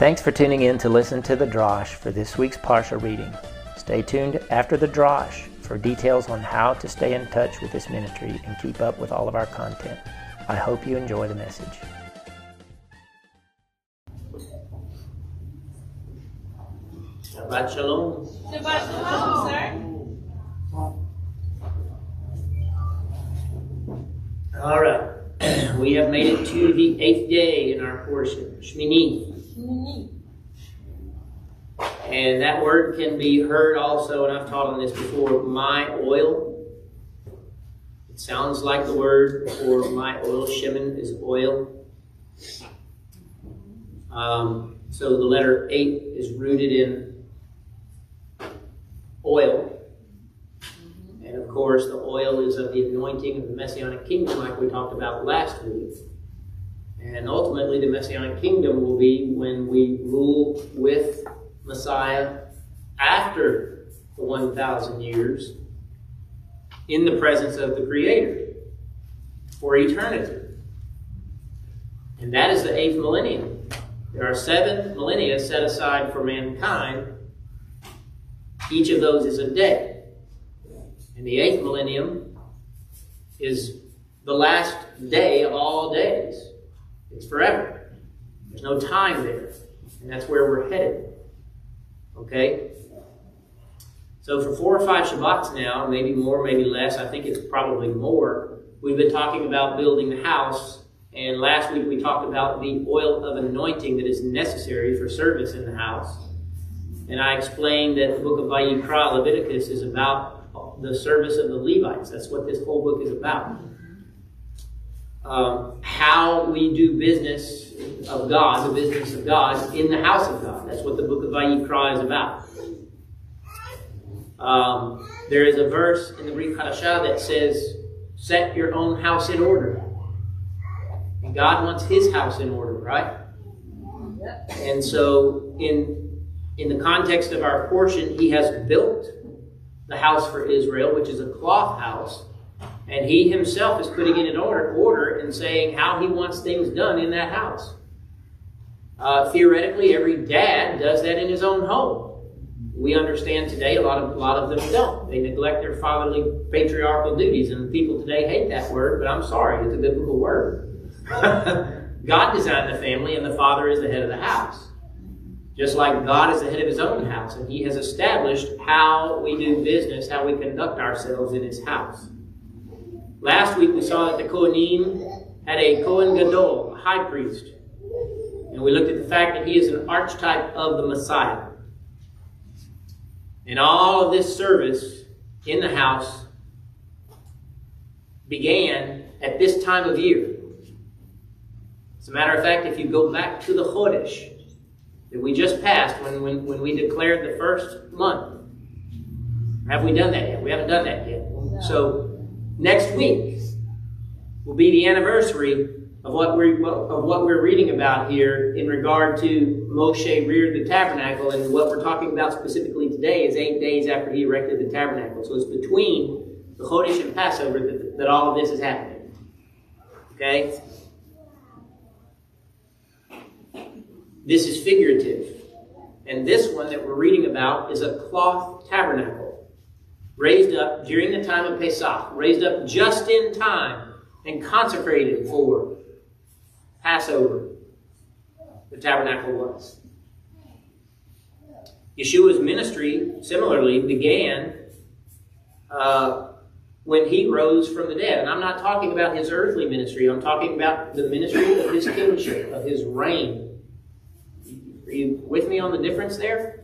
Thanks for tuning in to listen to the Drosh for this week's Parsha reading. Stay tuned after the Drosh for details on how to stay in touch with this ministry and keep up with all of our content. I hope you enjoy the message. Shabbat Shalom. Shabbat Shalom, sir. All right. We have made it to the eighth day in our portion, Shmini. And that word can be heard also, and I've taught on this before, my oil. It sounds like the word for my oil. Shemin is oil. Um, so the letter 8 is rooted in oil. And of course, the oil is of the anointing of the Messianic kingdom, like we talked about last week. And ultimately, the Messianic kingdom will be when we rule with Messiah after the 1,000 years in the presence of the Creator for eternity. And that is the eighth millennium. There are seven millennia set aside for mankind. Each of those is a day. And the eighth millennium is the last day of all days. It's forever. There's no time there. And that's where we're headed. Okay? So for four or five Shabbats now, maybe more, maybe less, I think it's probably more, we've been talking about building the house. And last week we talked about the oil of anointing that is necessary for service in the house. And I explained that the book of Vayikra, Leviticus, is about the service of the Levites. That's what this whole book is about. Um, how we do business of God, the business of God, in the house of God. That's what the book of Vayikra is about. Um, there is a verse in the Brit Hadashah that says, set your own house in order. And God wants his house in order, right? And so in in the context of our portion, he has built the house for Israel, which is a cloth house, and he himself is putting in order, order and saying how he wants things done in that house. Uh, theoretically, every dad does that in his own home. We understand today a lot of a lot of them don't. They neglect their fatherly patriarchal duties, and people today hate that word. But I'm sorry, it's a biblical word. God designed the family, and the father is the head of the house. Just like God is the head of his own house, and he has established how we do business, how we conduct ourselves in his house. Last week we saw that the Kohanim had a Kohen Gadol, a high priest. And we looked at the fact that he is an archetype of the Messiah. And all of this service in the house began at this time of year. As a matter of fact, if you go back to the Chodesh that we just passed when, when, when we declared the first month, have we done that yet? We haven't done that yet. So next week will be the anniversary of what we're of what we're reading about here in regard to Moshe reared the tabernacle, and what we're talking about specifically today is eight days after he erected the tabernacle. So it's between the Chodesh and Passover that, that all of this is happening. Okay. This is figurative. And this one that we're reading about is a cloth tabernacle, raised up during the time of Pesach, raised up just in time and consecrated for Passover. The tabernacle was. Yeshua's ministry, similarly, began uh, when he rose from the dead. And I'm not talking about his earthly ministry, I'm talking about the ministry of his kingship, of his reign. Are you with me on the difference there?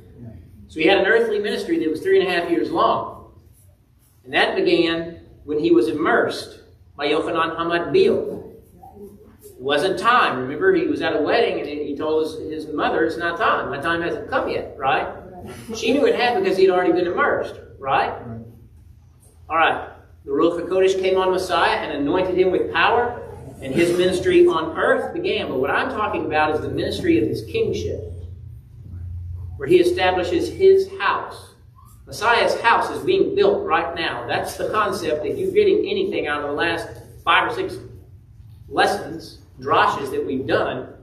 So he had an earthly ministry that was three and a half years long. And that began when he was immersed by Yochanan Hamatbil. It wasn't time. Remember, he was at a wedding and he told his, his mother, It's not time. My time hasn't come yet, right? She knew it had because he'd already been immersed, right? All right. The Ruach HaKodesh came on Messiah and anointed him with power, and his ministry on earth began. But what I'm talking about is the ministry of his kingship where he establishes his house. Messiah's house is being built right now. That's the concept. If you're getting anything out of the last five or six lessons, drashes that we've done,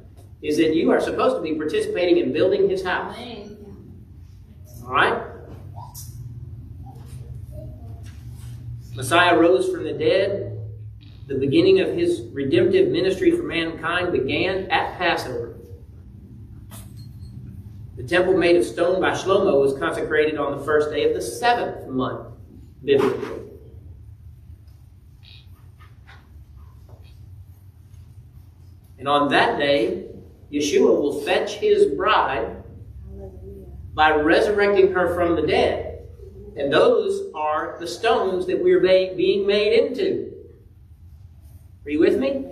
is that you are supposed to be participating in building his house. All right? Messiah rose from the dead. The beginning of his redemptive ministry for mankind began at Passover. The temple made of stone by Shlomo was consecrated on the first day of the seventh month, biblically. And on that day, Yeshua will fetch his bride by resurrecting her from the dead. And those are the stones that we're being made into. Are you with me?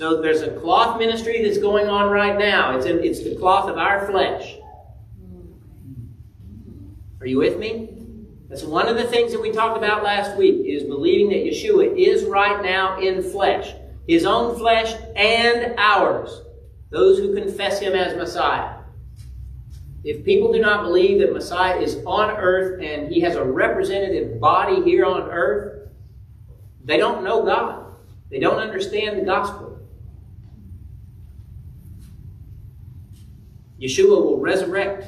So there's a cloth ministry that's going on right now. It's, in, it's the cloth of our flesh. Are you with me? That's one of the things that we talked about last week is believing that Yeshua is right now in flesh. His own flesh and ours. Those who confess him as Messiah. If people do not believe that Messiah is on earth and he has a representative body here on earth, they don't know God. They don't understand the gospel. Yeshua will resurrect,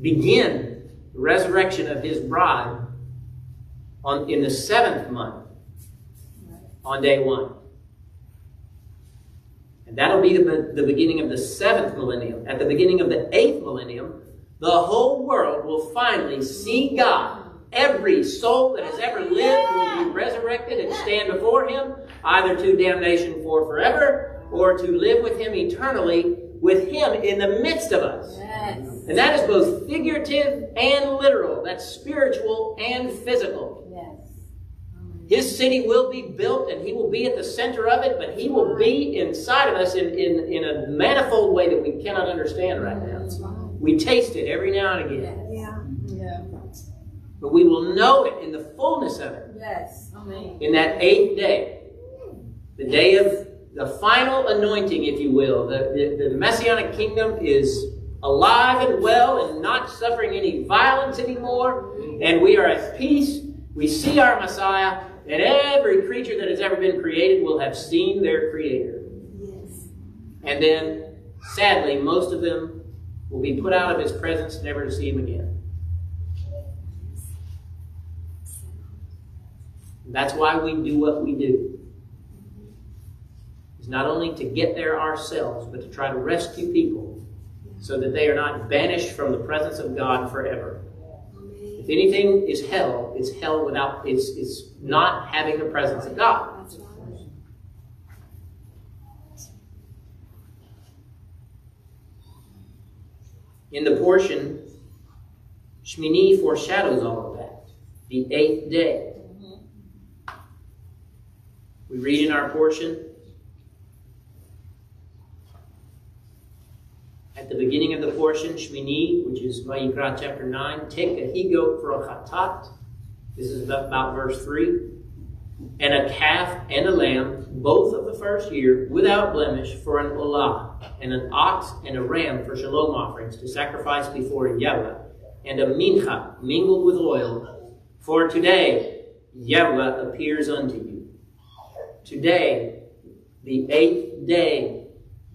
begin the resurrection of his bride on, in the seventh month on day one. And that'll be the, the beginning of the seventh millennium. At the beginning of the eighth millennium, the whole world will finally see God. Every soul that has ever lived will be resurrected and stand before Him, either to damnation for forever or to live with Him eternally with Him in the midst of us. Yes. And that is both figurative and literal. That's spiritual and physical. Yes. His city will be built and He will be at the center of it, but He will be inside of us in, in, in a manifold way that we cannot understand right now. We taste it every now and again. Yeah. yeah. But we will know it in the fullness of it. Yes. Amen. In that eighth day. The day of the final anointing, if you will. The, the, the Messianic kingdom is alive and well and not suffering any violence anymore. And we are at peace. We see our Messiah. And every creature that has ever been created will have seen their Creator. Yes. And then, sadly, most of them will be put out of his presence, never to see him again. That's why we do what we do. It's not only to get there ourselves, but to try to rescue people so that they are not banished from the presence of God forever. If anything is hell, it's hell without it's it's not having the presence of God. In the portion, Shmini foreshadows all of that. The eighth day. We read in our portion at the beginning of the portion, Shmini, which is Vayikra chapter 9, take a he goat for a chatat. This is about verse 3. And a calf and a lamb, both of the first year, without blemish, for an olah and an ox and a ram for shalom offerings to sacrifice before Yahweh, and a mincha mingled with oil. For today Yahweh appears unto you. Today, the eighth day,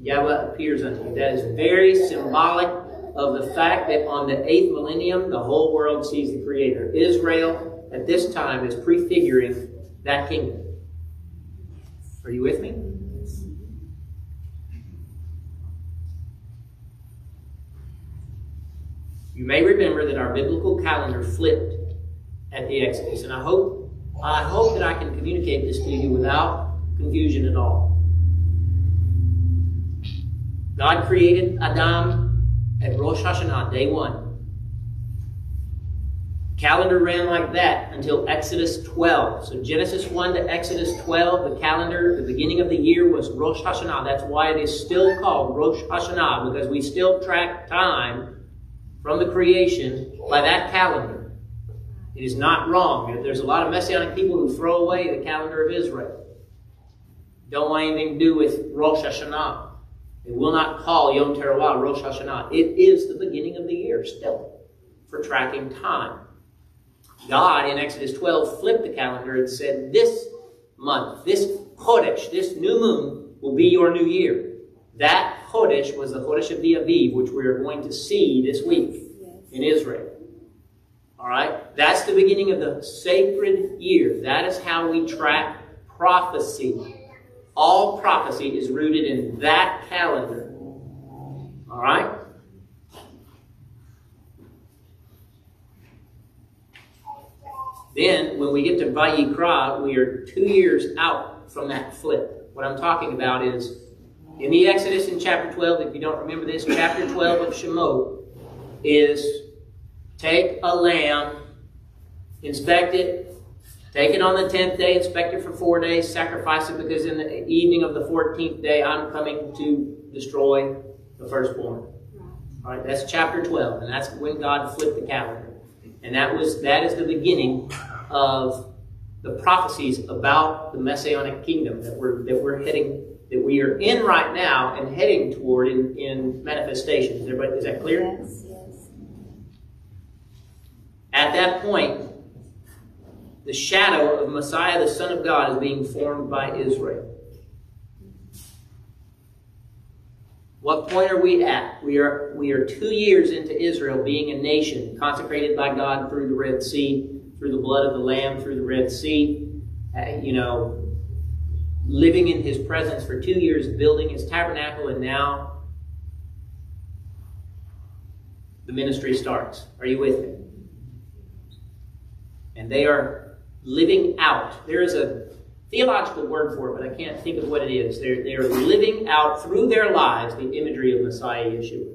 Yahweh appears unto you. That is very symbolic of the fact that on the eighth millennium, the whole world sees the Creator. Israel, at this time, is prefiguring that kingdom. Are you with me? You may remember that our biblical calendar flipped at the Exodus, and I hope I hope that I can communicate this to you without confusion at all. God created Adam at Rosh Hashanah, day one. Calendar ran like that until Exodus 12. So Genesis 1 to Exodus 12, the calendar, the beginning of the year was Rosh Hashanah. That's why it is still called Rosh Hashanah, because we still track time from the creation by that calendar. It is not wrong. There's a lot of Messianic people who throw away the calendar of Israel. Don't want anything to do with Rosh Hashanah. They will not call Yom Teruah Rosh Hashanah. It is the beginning of the year still for tracking time. God in Exodus 12 flipped the calendar and said, This month, this Chodesh, this new moon, will be your new year. That Chodesh was the Chodesh of the Aviv, which we are going to see this week in Israel. All right? That's the beginning of the sacred year. That is how we track prophecy. All prophecy is rooted in that calendar. All right? Then, when we get to Vayikra, we are two years out from that flip. What I'm talking about is in the Exodus in chapter 12, if you don't remember this, chapter 12 of Shemot is take a lamb, inspect it, take it on the 10th day, inspect it for four days, sacrifice it because in the evening of the 14th day I'm coming to destroy the firstborn. All right, that's chapter 12, and that's when God flipped the calendar. And that was that is the beginning of the prophecies about the messianic kingdom that we're that we're heading that we are in right now and heading toward in, in manifestation. Is everybody is that clear? Yes, yes. At that point, the shadow of Messiah, the Son of God, is being formed by Israel. What point are we at? We are we are two years into Israel being a nation consecrated by God through the Red Sea, through the blood of the Lamb, through the Red Sea. Uh, you know, living in His presence for two years, building His tabernacle, and now the ministry starts. Are you with me? And they are living out. There is a theological word for it, but I can't think of what it is. They're, they're living out through their lives the imagery of Messiah Yeshua.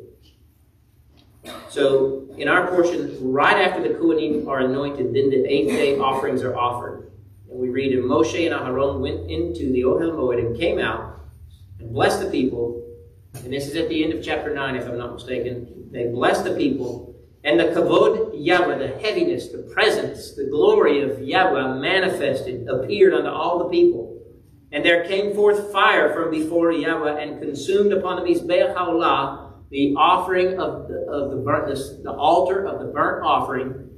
So, in our portion, right after the Kohanim are anointed, then the eighth day offerings are offered. And we read, And Moshe and Aharon went into the Ohel Moed and came out and blessed the people. And this is at the end of chapter 9, if I'm not mistaken. They blessed the people and the kavod Yahweh, the heaviness, the presence, the glory of Yahweh manifested, appeared unto all the people. And there came forth fire from before Yahweh and consumed upon the Mizbeach HaOlah the offering of the, of the burnt, the, the altar of the burnt offering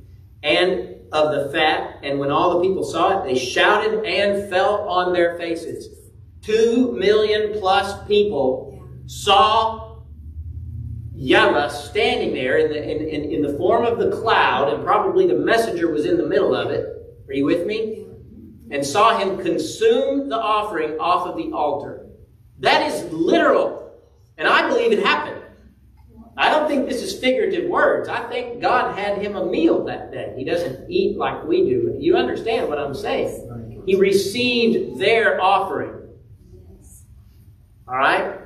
and of the fat. And when all the people saw it, they shouted and fell on their faces. Two million plus people saw Yahweh standing there in the, in, in, in the form of the cloud, and probably the messenger was in the middle of it. Are you with me? And saw him consume the offering off of the altar. That is literal. And I believe it happened. I don't think this is figurative words. I think God had him a meal that day. He doesn't eat like we do. You understand what I'm saying? He received their offering. All right?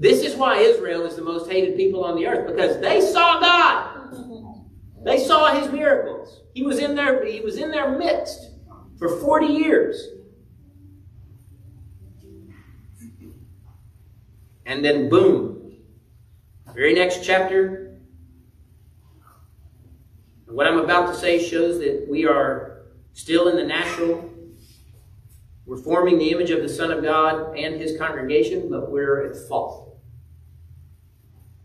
This is why Israel is the most hated people on the earth because they saw God. They saw his miracles. He was in their he was in their midst for 40 years. And then boom. Very next chapter. what I'm about to say shows that we are still in the natural we're forming the image of the Son of God and his congregation, but we're at fault.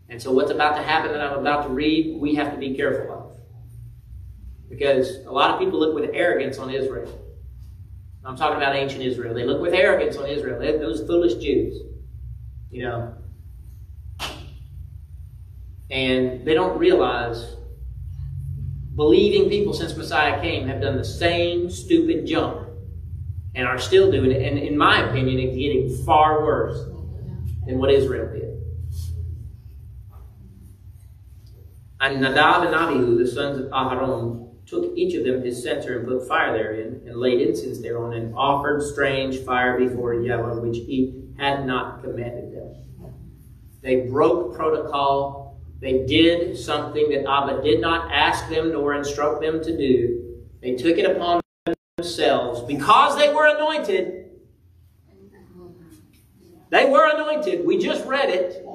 And so, what's about to happen that I'm about to read, we have to be careful of. Because a lot of people look with arrogance on Israel. I'm talking about ancient Israel. They look with arrogance on Israel. They, those foolish Jews. You know. And they don't realize believing people since Messiah came have done the same stupid jump and are still doing it. And in my opinion, it's getting far worse than what Israel did. And Nadab and Abihu, the sons of Aharon, took each of them his censer and put fire therein, and laid incense thereon, and offered strange fire before Yahweh, which he had not commanded them. They broke protocol. They did something that Abba did not ask them nor instruct them to do. They took it upon themselves because they were anointed. They were anointed. We just read it.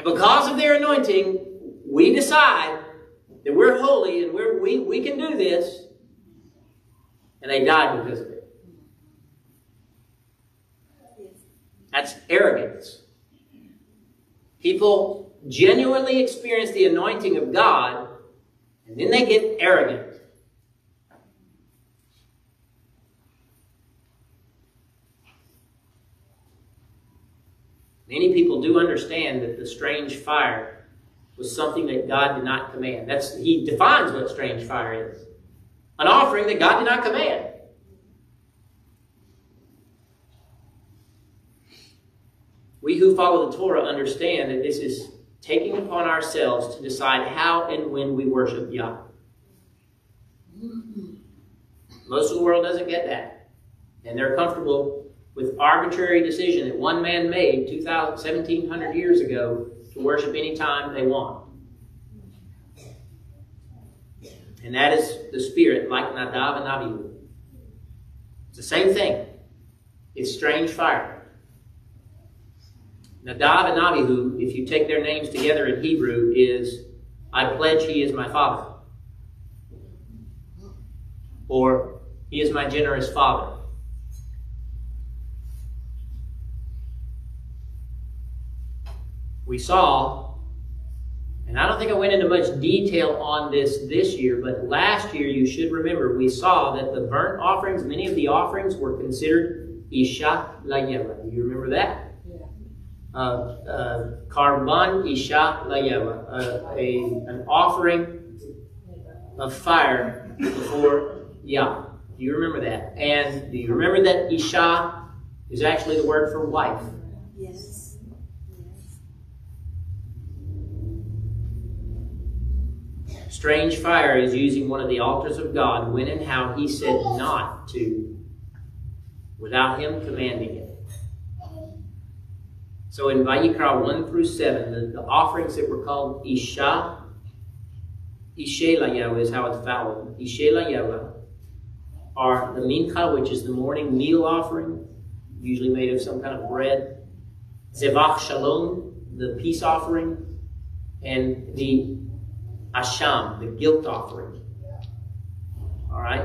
And because of their anointing, we decide that we're holy and we're, we, we can do this. And they died because of it. That's arrogance. People genuinely experience the anointing of God, and then they get arrogant. Many people do understand that the strange fire was something that God did not command. That's he defines what strange fire is. An offering that God did not command. We who follow the Torah understand that this is taking upon ourselves to decide how and when we worship Yah. Most of the world doesn't get that. And they're comfortable with arbitrary decision that one man made 2,000, 1,700 years ago to worship any time they want. And that is the spirit, like Nadav and Abihu. It's the same thing. It's strange fire. Nadav and Abihu, if you take their names together in Hebrew, is I pledge he is my father. Or he is my generous father. We saw, and I don't think I went into much detail on this this year, but last year you should remember we saw that the burnt offerings, many of the offerings were considered Isha Layeva. Do you remember that? uh, uh, Karban Isha Layeva, uh, a, an offering of fire before Yah. Do you remember that? And do you remember that Isha is actually the word for wife? Yes. Strange fire is using one of the altars of God when and how he said not to without him commanding it. So in Vayikra 1 through 7, the, the offerings that were called Isha, Ishela is how it's voweled. Ishela are the mincha, which is the morning meal offering, usually made of some kind of bread. Zevach Shalom, the peace offering, and the Asham, the guilt offering. All right?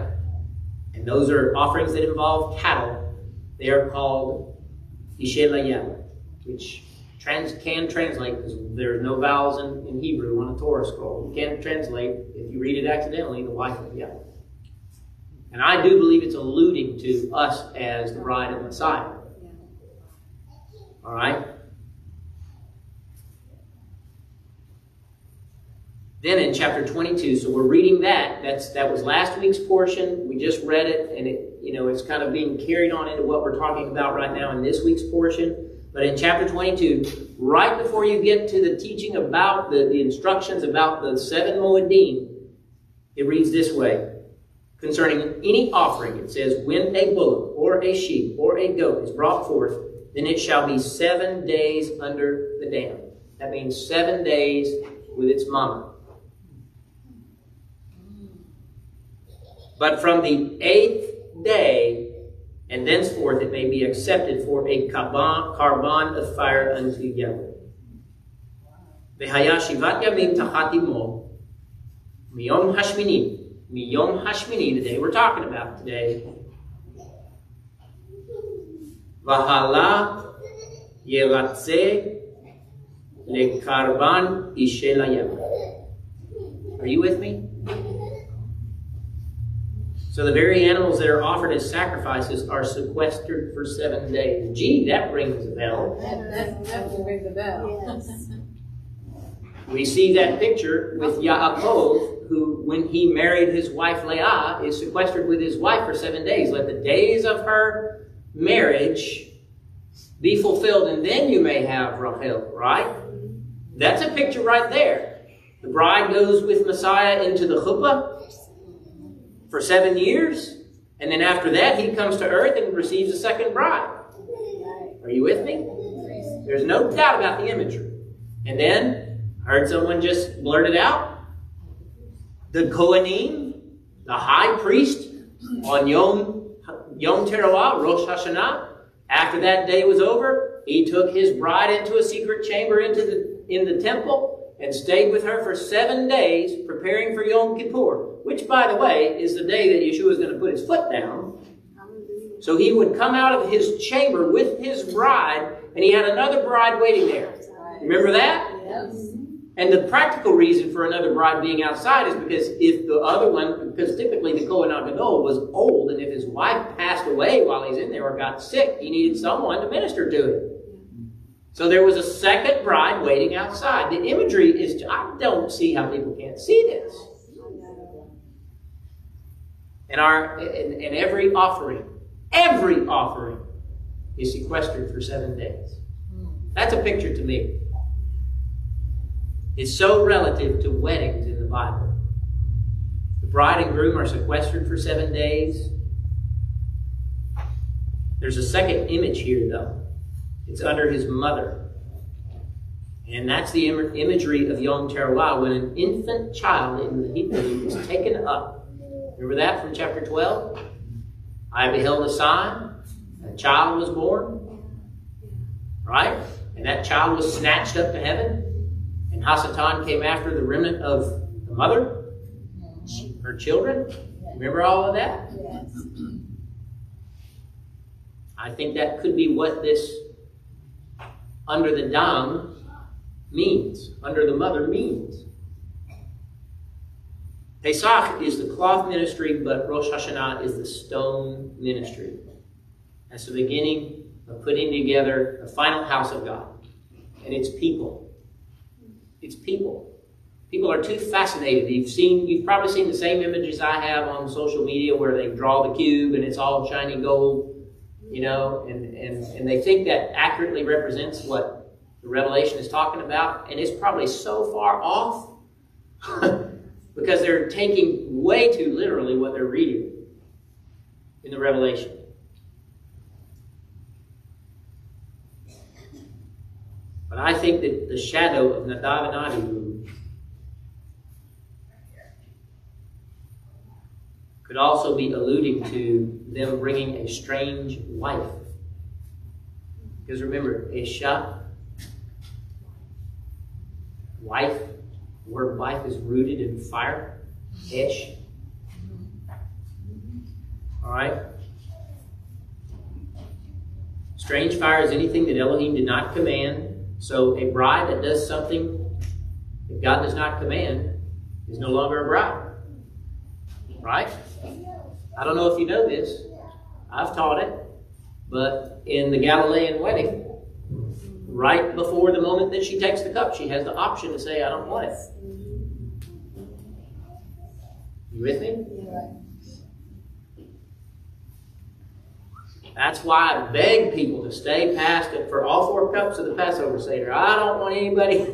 And those are offerings that involve cattle. They are called Ishela which trans, can translate because there's no vowels in, in Hebrew on a Torah scroll. You can't translate, if you read it accidentally, the wife of Yahweh. And I do believe it's alluding to us as the bride of Messiah. All right? Then in chapter 22, so we're reading that. That's that was last week's portion. We just read it, and it you know it's kind of being carried on into what we're talking about right now in this week's portion. But in chapter 22, right before you get to the teaching about the, the instructions about the seven Moedim, it reads this way. Concerning any offering, it says, When a bullock or a sheep or a goat is brought forth, then it shall be seven days under the dam. That means seven days with its mama. But from the eighth day, and thenceforth it may be accepted for a Karban of fire unto Yahweh. והיה שבעת ימים תחת עמו Miyom Hashmini, מיום השמיני, the day we're talking about today, והלה ירצה לקרבן ishela ליבא. Are you with me? So the very animals that are offered as sacrifices are sequestered for seven days. Gee, that rings a bell. That, definitely rings a bell. Yes. We see that picture with Yaakov, who, when he married his wife Leah, is sequestered with his wife for seven days. Let the days of her marriage be fulfilled, and then you may have Rachel, right? That's a picture right there. The bride goes with Messiah into the chuppah for seven years, and then after that, he comes to earth and receives a second bride. Are you with me? There's no doubt about the imagery. And then, I heard someone just blurt it out. The Kohanim, the high priest, on Yom, Yom Teruah, Rosh Hashanah, after that day was over, he took his bride into a secret chamber into the, in the temple and stayed with her for seven days, preparing for Yom Kippur which, by the way, is the day that Yeshua is going to put his foot down. So he would come out of his chamber with his bride, and he had another bride waiting there. Remember that? Yes. And the practical reason for another bride being outside is because if the other one, because typically the Kohen Gadol was old, and if his wife passed away while he's in there or got sick, he needed someone to minister to him. So there was a second bride waiting outside. The imagery is, I don't see how people can't see this. And our and, and every offering, every offering is sequestered for seven days. That's a picture to me. It's so relative to weddings in the Bible. The bride and groom are sequestered for seven days. There's a second image here, though. It's under his mother. And that's the Im- imagery of Yom Teruah, when an infant child in the Hebrew is taken up. Remember that from chapter 12? I beheld a sign, a child was born, right? And that child was snatched up to heaven. And Hasatan came after the remnant of the mother, her children. Remember all of that? I think that could be what this under the dam means, under the mother means. Pesach is the cloth ministry, but Rosh Hashanah is the stone ministry. That's the beginning of putting together the final house of God. And it's people. It's people. People are too fascinated. You've seen, you've probably seen the same images I have on social media where they draw the cube and it's all shiny gold you know, and, and, and they think that accurately represents what the Revelation is talking about, and it's probably so far off because they're taking way too literally what they're reading in the Revelation. But I think that the shadow of Nadav and Abihu could also be alluding to them bringing a strange wife. Because remember, Isha, wife, the word wife is rooted in fire. Ish. All right? Strange fire is anything that Elohim did not command. So a bride that does something that God does not command is no longer a bride. Right? I don't know if you know this. I've taught it. But in the Galilean wedding, right before the moment that she takes the cup, she has the option to say, I don't want it. You with me? That's why I beg people to stay past it for all four cups of the Passover Seder. I don't want anybody.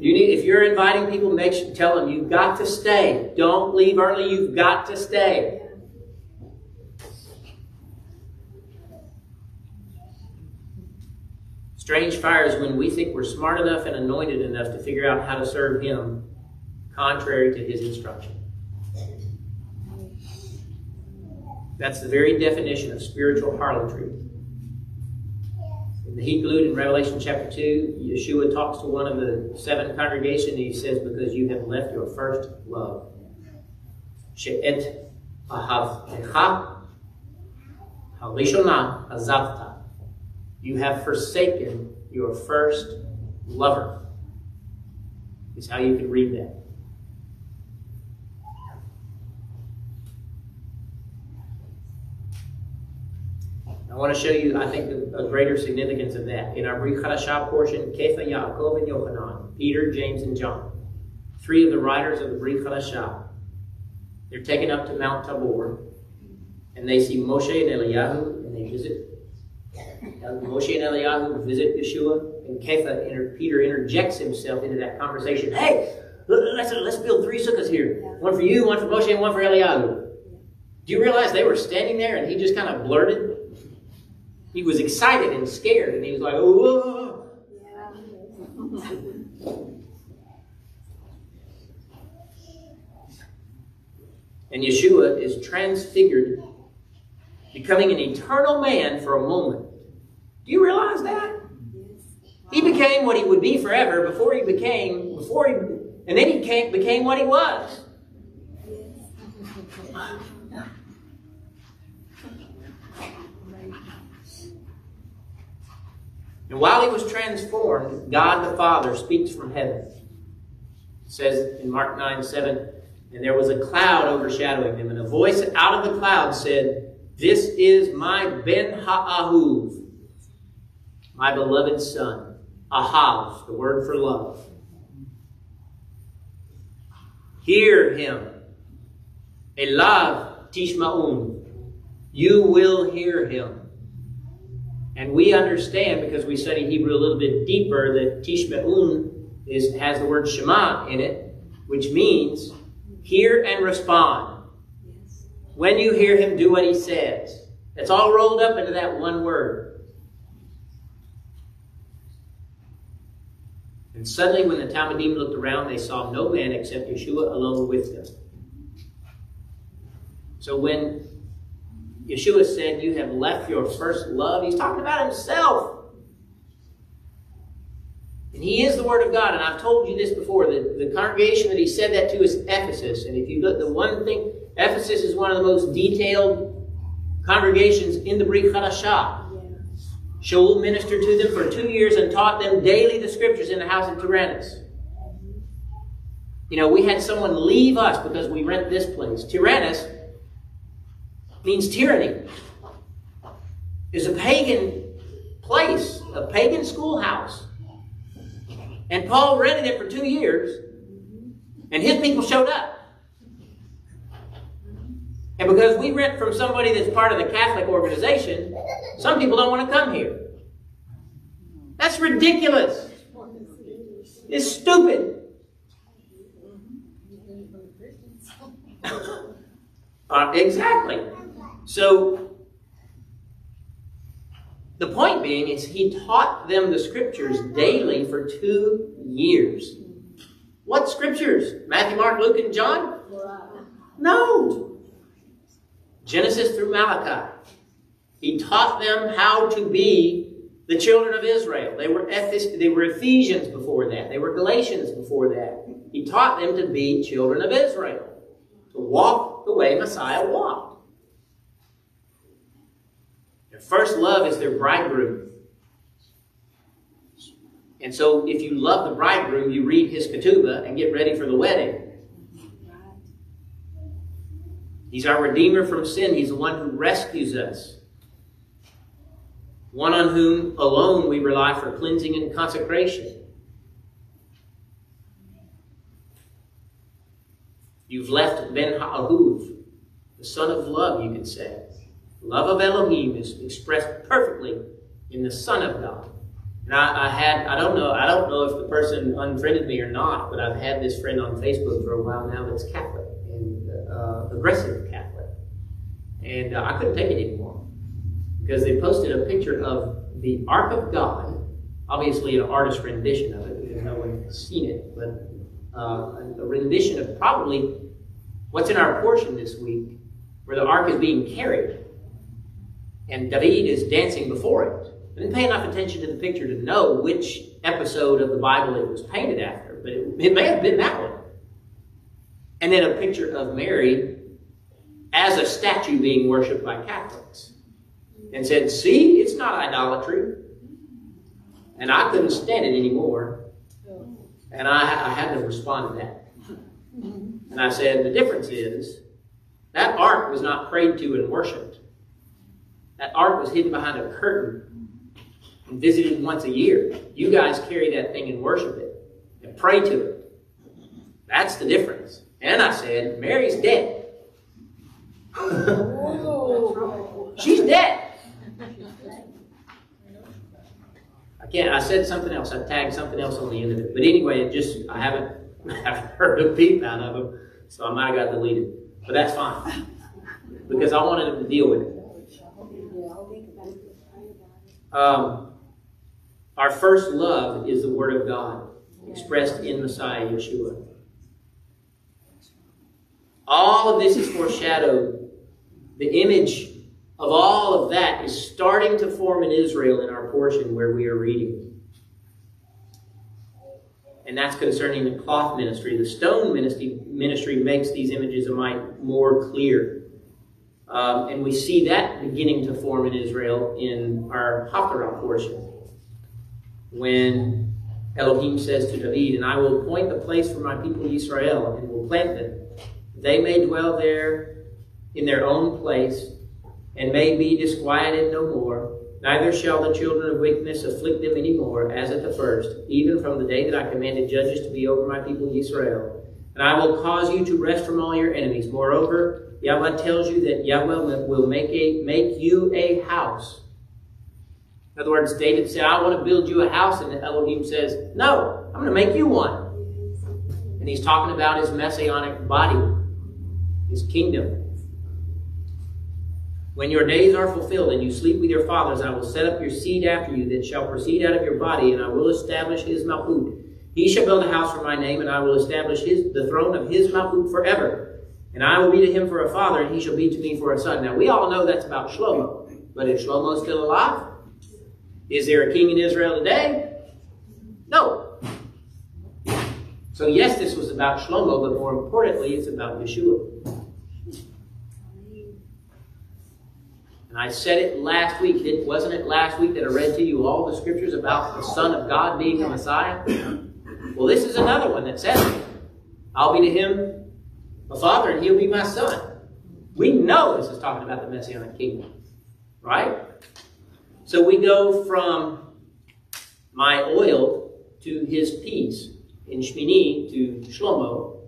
You need, if you're inviting people, make sure tell them you've got to stay. Don't leave early. You've got to stay. Strange fire is when we think we're smart enough and anointed enough to figure out how to serve Him contrary to His instruction. That's the very definition of spiritual harlotry. In the Hebrew in Revelation chapter 2, Yeshua talks to one of the seven congregations and he says, Because you have left your first love. She'et ahavtecha harishona azavta. You have forsaken your first lover. Is how you can read that. I want to show you, I think, a greater significance of that. In our Brit Hadashah portion, Kepha, Yaakov, and Yochanan, Peter, James, and John, three of the writers of the Brit Hadashah, they're taken up to Mount Tabor, and they see Moshe and Eliyahu, and they visit. Uh, Moshe and Eliyahu visit Yeshua, and Kepha, inter, Peter interjects himself into that conversation. Hey, let's, let's build three sukkahs here. One for you, one for Moshe, and one for Eliyahu. Do you realize they were standing there and he just kind of blurted? He was excited and scared, and he was like, "Oh!" And Yeshua is transfigured, becoming an eternal man for a moment. Do you realize that? He became what he would be forever before he became, before he, and then he came, became what he was. And while he was transformed, God the Father speaks from heaven. It says in Mark 9 7, and there was a cloud overshadowing them, and a voice out of the cloud said, This is my Ben Ha'ahuv, my beloved Son. Ahav, the word for love. Hear him. Elav tishma'un. You will hear him. And we understand, because we study Hebrew a little bit deeper, that tishma'un is, has the word shema in it, which means hear and respond. When you hear him, do what he says. It's all rolled up into that one word. And suddenly, when the Talmudim looked around, they saw no man except Yeshua alone with them. So when Yeshua said, You have left your first love, he's talking about himself. And he is the Word of God. And I've told you this before. The, the congregation that he said that to is Ephesus. And if you look, the one thing, Ephesus is one of the most detailed congregations in the Brit Hadashah. Shaul ministered to them for two years and taught them daily the scriptures in the house of Tyrannus. You know, we had someone leave us because we rent this place. Tyrannus means tyranny. Is a pagan place, a pagan schoolhouse. And Paul rented it for two years, and his people showed up. And because we rent from somebody that's part of the Catholic organization, some people don't want to come here. That's ridiculous. It's stupid. uh, exactly. So, the point being is he taught them the scriptures daily for two years. What scriptures? Matthew, Mark, Luke, and John? No. Genesis through Malachi. He taught them how to be the children of Israel. They were, they were Ephesians before that. They were Galatians before that. He taught them to be children of Israel, to walk the way Messiah walked. Their first love is their bridegroom. And so if you love the bridegroom, you read his ketubah and get ready for the wedding. He's our Redeemer from sin. He's the one who rescues us. One on whom alone we rely for cleansing and consecration. You've left Ben Ha'ahuv, the son of love, you could say. Love of Elohim is expressed perfectly in the Son of God. And I, I, had, I don't know, I don't know if the person unfriended me or not, but I've had this friend on Facebook for a while now that's Catholic and uh, aggressive. And uh, I couldn't take it anymore because they posted a picture of the Ark of God, obviously an artist rendition of it because no one has seen it, but uh, a rendition of probably what's in our portion this week, where the Ark is being carried and David is dancing before it. I didn't pay enough attention to the picture to know which episode of the Bible it was painted after, but it, it may have been that one. And then a picture of Mary as a statue being worshipped by Catholics. And said, see, it's not idolatry. And I couldn't stand it anymore. And I, I had to respond to that. And I said, the difference is that ark was not prayed to and worshipped. That ark was hidden behind a curtain and visited once a year. You guys carry that thing and worship it and pray to it. That's the difference. And I said, Mary's dead. She's dead. I can't. I said something else. I tagged something else on the end of it. But anyway, it just I haven't I haven't heard a peep out of him, so I might have got deleted. But that's fine because I wanted him to deal with it. Um, our first love is the Word of God expressed in Messiah Yeshua. All of this is foreshadowed. The image of all of that is starting to form in Israel in our portion where we are reading. And that's concerning the cloth ministry. The stone ministry, ministry makes these images of might more clear. Um, and we see that beginning to form in Israel in our Haftarah portion. When Elohim says to David, And I will appoint the place for my people Israel, and will plant them. They may dwell there in their own place, and may be disquieted no more. Neither shall the children of wickedness afflict them any more, as at the first, even from the day that I commanded judges to be over my people Israel. And I will cause you to rest from all your enemies. Moreover, Yahweh tells you that Yahweh will make, a, make you a house. In other words, David said, I want to build you a house, and Elohim says, No, I'm going to make you one. And he's talking about his messianic body, his kingdom. When your days are fulfilled and you sleep with your fathers, I will set up your seed after you that shall proceed out of your body, and I will establish his malchut. He shall build a house for my name, and I will establish his, the throne of his malchut forever. And I will be to him for a father, and he shall be to me for a son. Now, we all know that's about Shlomo. But is Shlomo still alive? Is there a king in Israel today? No. So, yes, this was about Shlomo, but more importantly, it's about Yeshua. And I said it last week. It, wasn't it last week that I read to you all the scriptures about the Son of God being the Messiah? Well, this is another one that says. I'll be to him a father, and he'll be my son. We know this is talking about the Messianic kingdom, right? So we go from my oil to his peace in Shmini to Shlomo.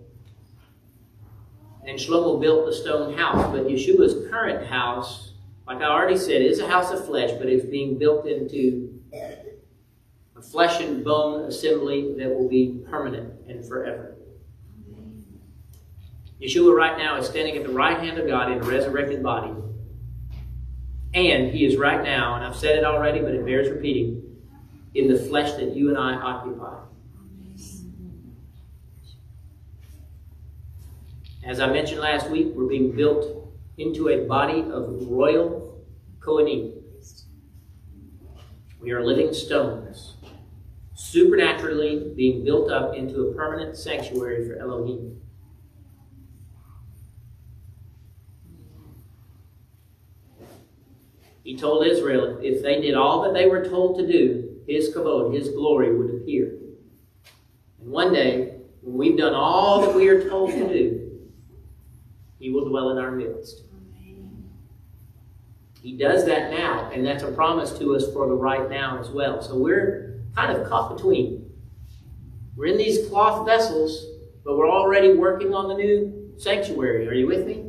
And Shlomo built the stone house, but Yeshua's current house like I already said, it is a house of flesh, but it's being built into a flesh and bone assembly that will be permanent and forever. Yeshua right now is standing at the right hand of God in a resurrected body. And he is right now, and I've said it already, but it bears repeating, in the flesh that you and I occupy. As I mentioned last week, we're being built into a body of royal Kohanim. We are living stones, supernaturally being built up into a permanent sanctuary for Elohim. He told Israel if they did all that they were told to do, his kavod, his glory would appear. And one day, when we've done all that we are told to do, he will dwell in our midst. He does that now, and that's a promise to us for the right now as well. So we're kind of caught between. We're in these cloth vessels, but we're already working on the new sanctuary. Are you with me?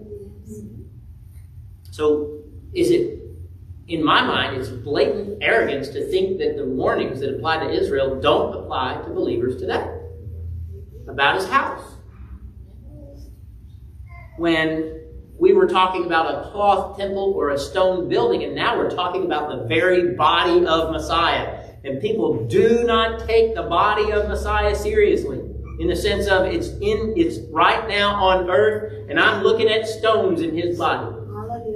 So is it, in my mind, it's blatant arrogance to think that the warnings that apply to Israel don't apply to believers today about his house when we were talking about a cloth temple or a stone building, and now we're talking about the very body of Messiah. And people do not take the body of Messiah seriously in the sense of it's in it's right now on earth, and I'm looking at stones in his body.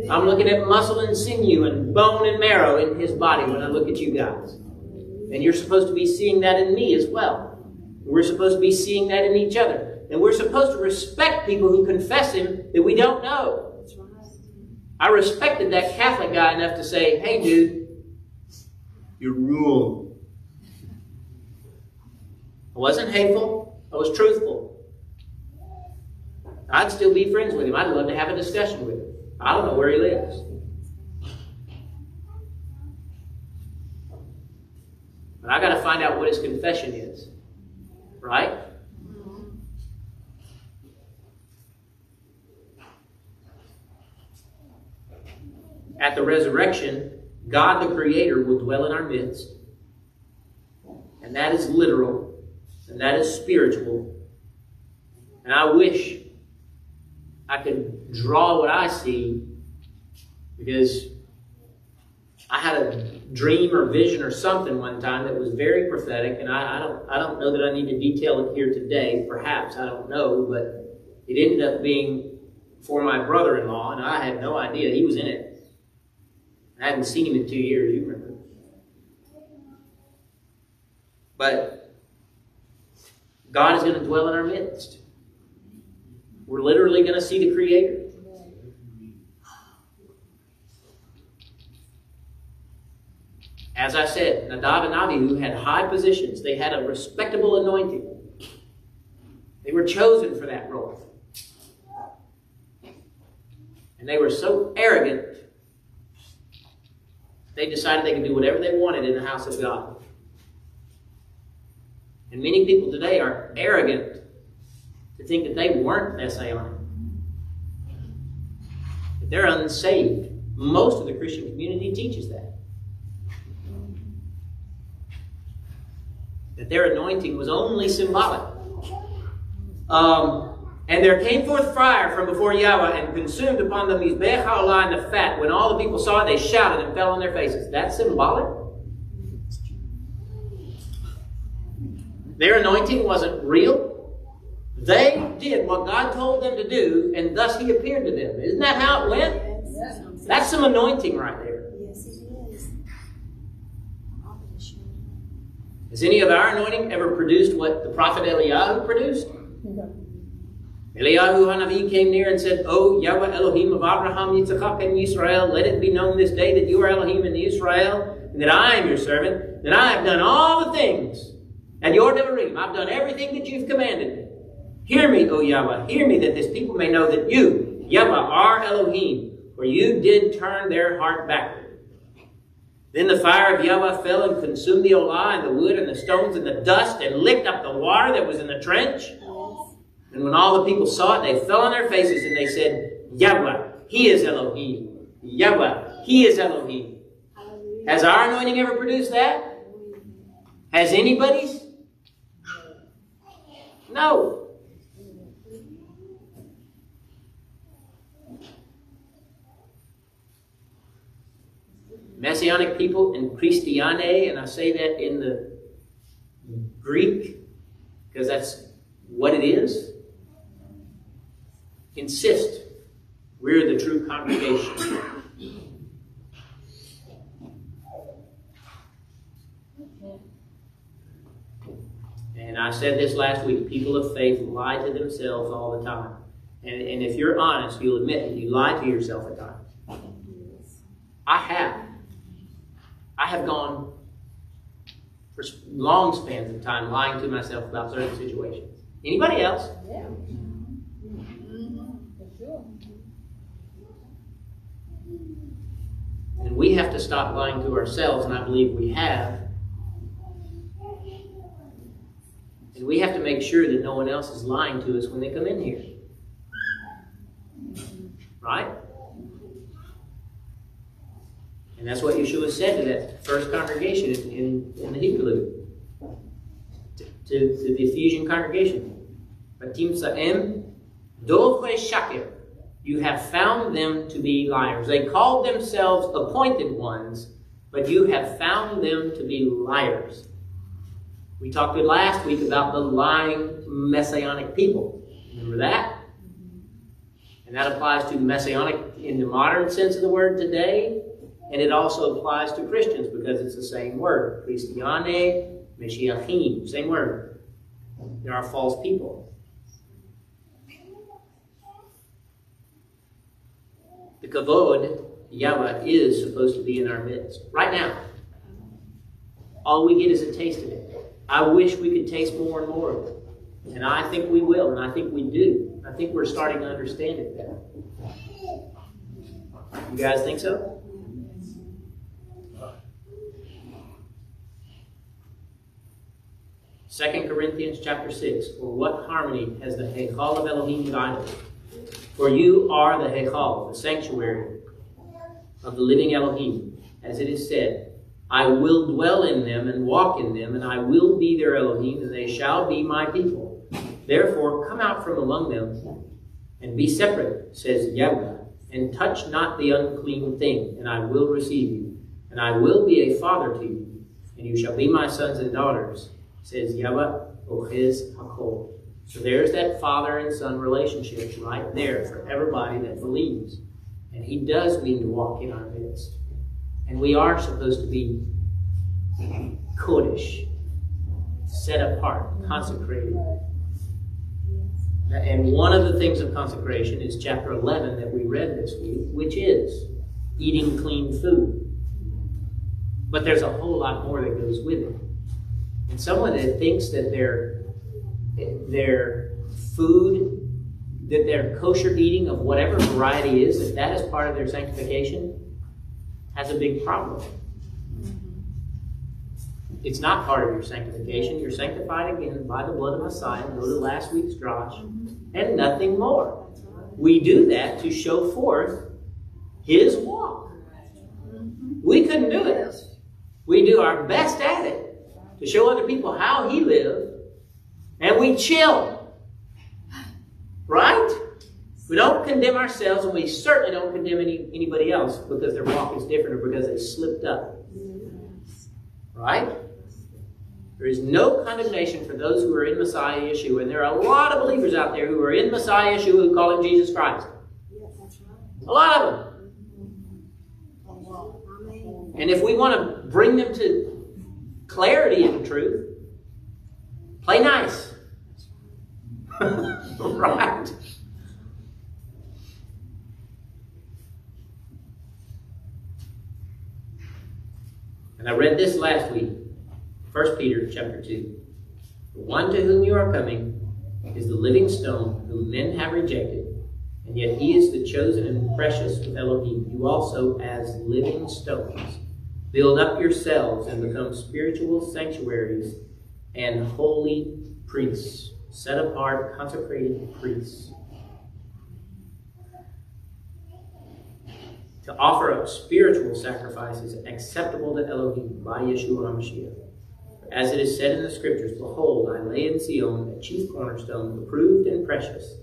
I'm looking at muscle and sinew and bone and marrow in his body when I look at you guys. And you're supposed to be seeing that in me as well. We're supposed to be seeing that in each other. And we're supposed to respect people who confess Him that we don't know. I respected that Catholic guy enough to say, hey, dude, you're wrong. I wasn't hateful, I was truthful. I'd still be friends with him. I'd love to have a discussion with him. I don't know where he lives. But I got to find out what his confession is. Right? At the resurrection, God the Creator will dwell in our midst. And that is literal, and that is spiritual. And I wish I could draw what I see because I had a dream or vision or something one time that was very prophetic, and I, I, don't I don't know that I need to detail it here today. Perhaps I don't know, but it ended up being for my brother-in-law, and I had no idea he was in it. I hadn't seen him in two years, you remember. But God is going to dwell in our midst. We're literally going to see the Creator. As I said, Nadab and Abihu had high positions. They had a respectable anointing. They were chosen for that role. And they were so arrogant they decided they could do whatever they wanted in the house of God. And many people today are arrogant to think that they weren't messianic. That they're unsaved. Most of the Christian community teaches that. That their anointing was only symbolic. Um, and there came forth fire from before Yahweh and consumed upon the Mizbech and the fat. When all the people saw it, they shouted and fell on their faces. That's symbolic. Their anointing wasn't real. They did what God told them to do, and thus He appeared to them. Isn't that how it went? Yes. That's some anointing right there. Yes, it is. Has any of our anointing ever produced what the prophet Eliyahu produced? Eliyahu Hanavi came near and said, O Yahweh Elohim of Abraham, Yitzchak, and Israel, let it be known this day that you are Elohim in Israel, and that I am your servant, that I have done all the things at your Devarim. I've done everything that you've commanded me. Hear me, O Yahweh, hear me, that this people may know that you, Yahweh, are Elohim, for you did turn their heart backward. Then the fire of Yahweh fell and consumed the olah and the wood and the stones and the dust and licked up the water that was in the trench. And when all the people saw it, they fell on their faces and they said, Yahweh, He is Elohim. Yahweh, He is Elohim. Has our anointing ever produced that? Has anybody's? No. Messianic people and Christiane, and I say that in the Greek because that's what it is, insist we're the true congregation. And I said this last week people of faith lie to themselves all the time. And, and if you're honest, you'll admit that you lie to yourself at times. I have. I have gone for long spans of time lying to myself about certain situations. Anybody else? Yeah. For sure. And we have to stop lying to ourselves, and I believe we have. And we have to make sure that no one else is lying to us when they come in here. Right? And that's what Yeshua said to that first congregation in, in the Hebrew to, to, to the Ephesian congregation. Batim Sa'em Dovre Shakir. You have found them to be liars. They called themselves appointed ones, but you have found them to be liars. We talked last week about the lying messianic people. Remember that? And that applies to messianic in the modern sense of the word today, and it also applies to Christians because it's the same word. Christiane, Meshiachim, same word. There are false people. The kavod, Yahweh, is supposed to be in our midst. Right now. All we get is a taste of it. I wish we could taste more and more of it. And I think we will, and I think we do. I think we're starting to understand it better. You guys think so? Second Corinthians chapter 6. For what harmony has the Hechal of Elohim with? For you are the Hechal, the sanctuary of the living Elohim, as it is said, I will dwell in them and walk in them, and I will be their Elohim, and they shall be my people. Therefore, come out from among them and be separate, says Yahweh, and touch not the unclean thing, and I will receive you. And I will be a father to you, and you shall be my sons and daughters, says Yahweh Ohez Hakol. So there's that father and son relationship right there for everybody that believes. And he does mean to walk in our midst. And we are supposed to be Kodesh, set apart, consecrated. And one of the things of consecration is chapter 11 that we read this week, which is eating clean food. But there's a whole lot more that goes with it. And someone that thinks that their, their food, that their kosher eating of whatever variety is, that that is part of their sanctification, has a big problem. Mm-hmm. It's not part of your sanctification. You're sanctified again by the blood of Messiah. Go to last week's drosh, mm-hmm. and nothing more. We do that to show forth His walk. Mm-hmm. We couldn't do it. We do our best at it to show other people how He lived, and we chill. Right? We don't condemn ourselves, and we certainly don't condemn any, anybody else because their walk is different or because they slipped up. Right? There is no condemnation for those who are in Messiah Yeshua. And there are a lot of believers out there who are in Messiah Yeshua who call him Jesus Christ. A lot of them. And if we want to bring them to clarity and truth, play nice. right? And I read this last week, 1 Peter chapter 2. The one to whom you are coming is the living stone whom men have rejected, and yet he is the chosen and precious with Elohim. You also, as living stones, build up yourselves and become spiritual sanctuaries and holy priests, set apart, consecrated priests to offer up spiritual sacrifices acceptable to Elohim by Yeshua HaMashiach. As it is said in the Scriptures, Behold, I lay in Zion a chief cornerstone, approved and precious,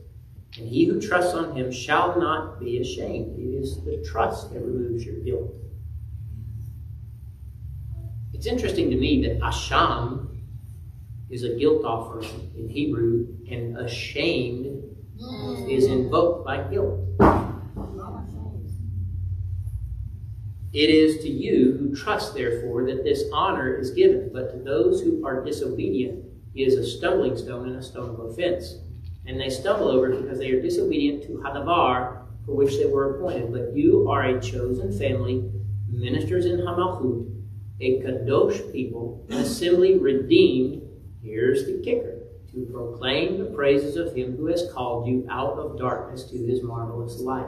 and he who trusts on him shall not be ashamed. It is the trust that removes your guilt. It's interesting to me that Asham is a guilt offering in Hebrew, and ashamed is invoked by guilt. It is to you who trust, therefore, that this honor is given, but to those who are disobedient, is a stumbling stone and a stone of offense. And they stumble over it because they are disobedient to Hadavar, for which they were appointed. But you are a chosen family, ministers in Hamalchut, a Kadosh people, an assembly redeemed. Here's the kicker to proclaim the praises of him who has called you out of darkness to his marvelous light.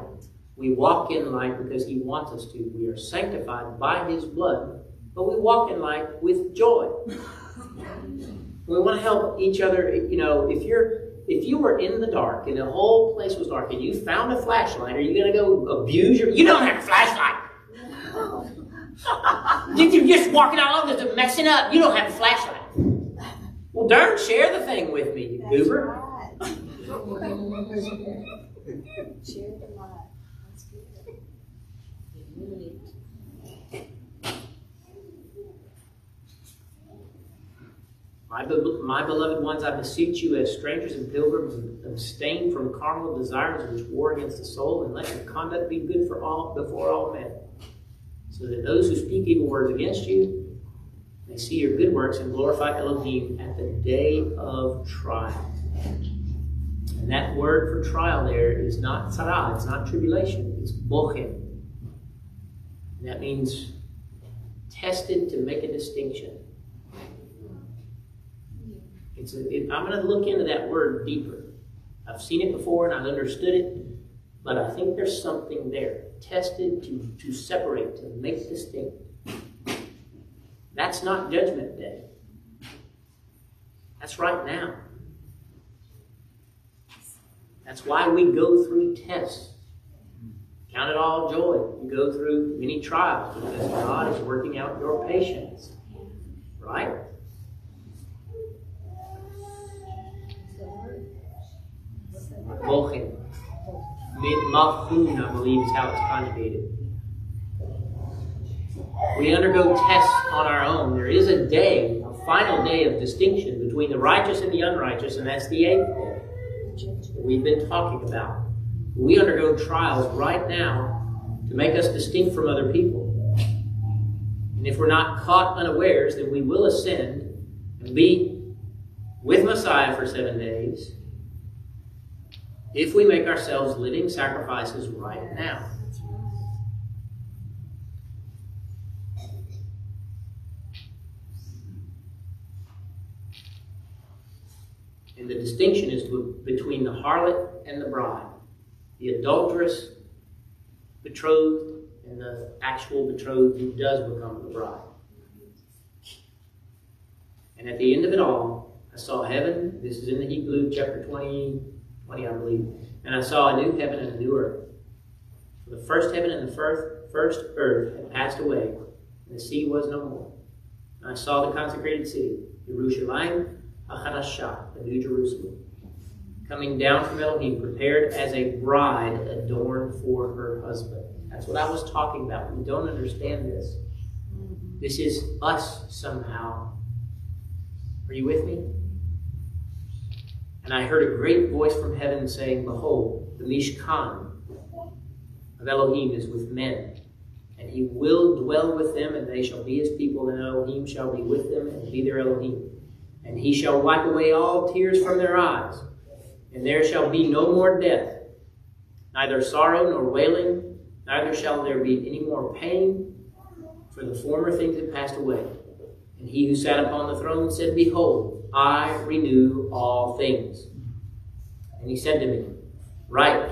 We walk in light because He wants us to. We are sanctified by His blood, but we walk in light with joy. we want to help each other. You know, if you're if you were in the dark and the whole place was dark and you found a flashlight, are you going to go abuse your? You don't have a flashlight. You're just walking all over messing up. You don't have a flashlight. Well, darn, share the thing with me, you goober. Share the light. My, be- my beloved ones, I beseech you, as strangers and pilgrims, abstain from carnal desires which war against the soul, and let your conduct be good for all before all men, so that those who speak evil words against you may see your good works and glorify Elohim at the day of trial. And that word for trial there is not tzara, it's not tribulation, it's bochim. That means tested to make a distinction. It's a, it, I'm going to look into that word deeper. I've seen it before and I've understood it, but I think there's something there. Tested to, to separate, to make distinct. That's not judgment day. That's right now. That's why we go through tests. Count it all joy. You go through many trials because God is working out your patience. Right? Mochin. Mafun, I believe, is how it's conjugated. We undergo tests on our own. There is a day, a final day of distinction between the righteous and the unrighteous, and that's the eighth day that we've been talking about. We undergo trials right now to make us distinct from other people. And if we're not caught unawares, then we will ascend and be with Messiah for seven days if we make ourselves living sacrifices right now. And the distinction is between the harlot and the bride, the adulterous betrothed and the actual betrothed who does become the bride. And at the end of it all, I saw heaven. This is in the Hebrew chapter 20, 20, I believe. And I saw a new heaven and a new earth. For the first heaven and the first, first earth had passed away, and the sea was no more. And I saw the consecrated city, Jerusalem, Ahadashah, the New Jerusalem, coming down from Elohim, prepared as a bride adorned for her husband. That's what I was talking about. We don't understand this. This is us somehow. Are you with me? And I heard a great voice from heaven saying, Behold, the Mishkan of Elohim is with men, and he will dwell with them, and they shall be his people, and Elohim shall be with them, and be their Elohim. And he shall wipe away all tears from their eyes, and there shall be no more death, neither sorrow nor wailing, neither shall there be any more pain, for the former things have passed away. And he who sat upon the throne said, Behold, I renew all things. And he said to me, Write,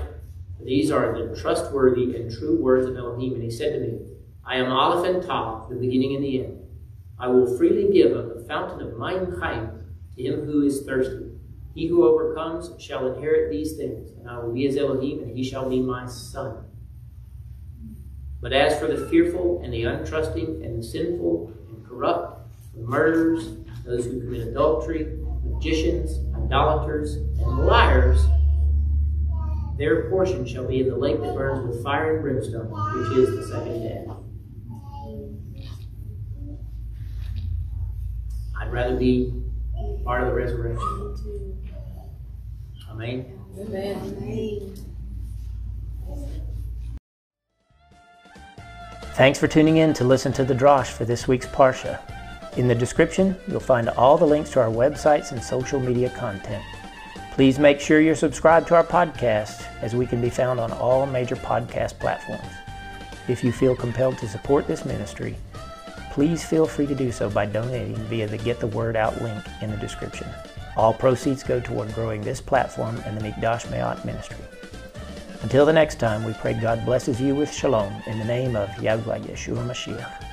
these are the trustworthy and true words of Elohim. And he said to me, I am Aleph and Tav, the beginning and the end. I will freely give of fountain of Mayim Chaim to him who is thirsty. He who overcomes shall inherit these things, and I will be his Elohim, and he shall be my son. But as for the fearful and the untrusting and the sinful and corrupt, the murderers, those who commit adultery, magicians, idolaters, and liars, their portion shall be in the lake that burns with fire and brimstone, which is the second death. I'd rather be part of the resurrection. Amen. Amen. Thanks for tuning in to listen to the Drosh for this week's Parsha. In the description, you'll find all the links to our websites and social media content. Please make sure you're subscribed to our podcast, as we can be found on all major podcast platforms. If you feel compelled to support this ministry, please feel free to do so by donating via the Get the Word Out link in the description. All proceeds go toward growing this platform and the Mikdash Meh'at ministry. Until the next time, we pray God blesses you with shalom in the name of Yahweh Yeshua Mashiach.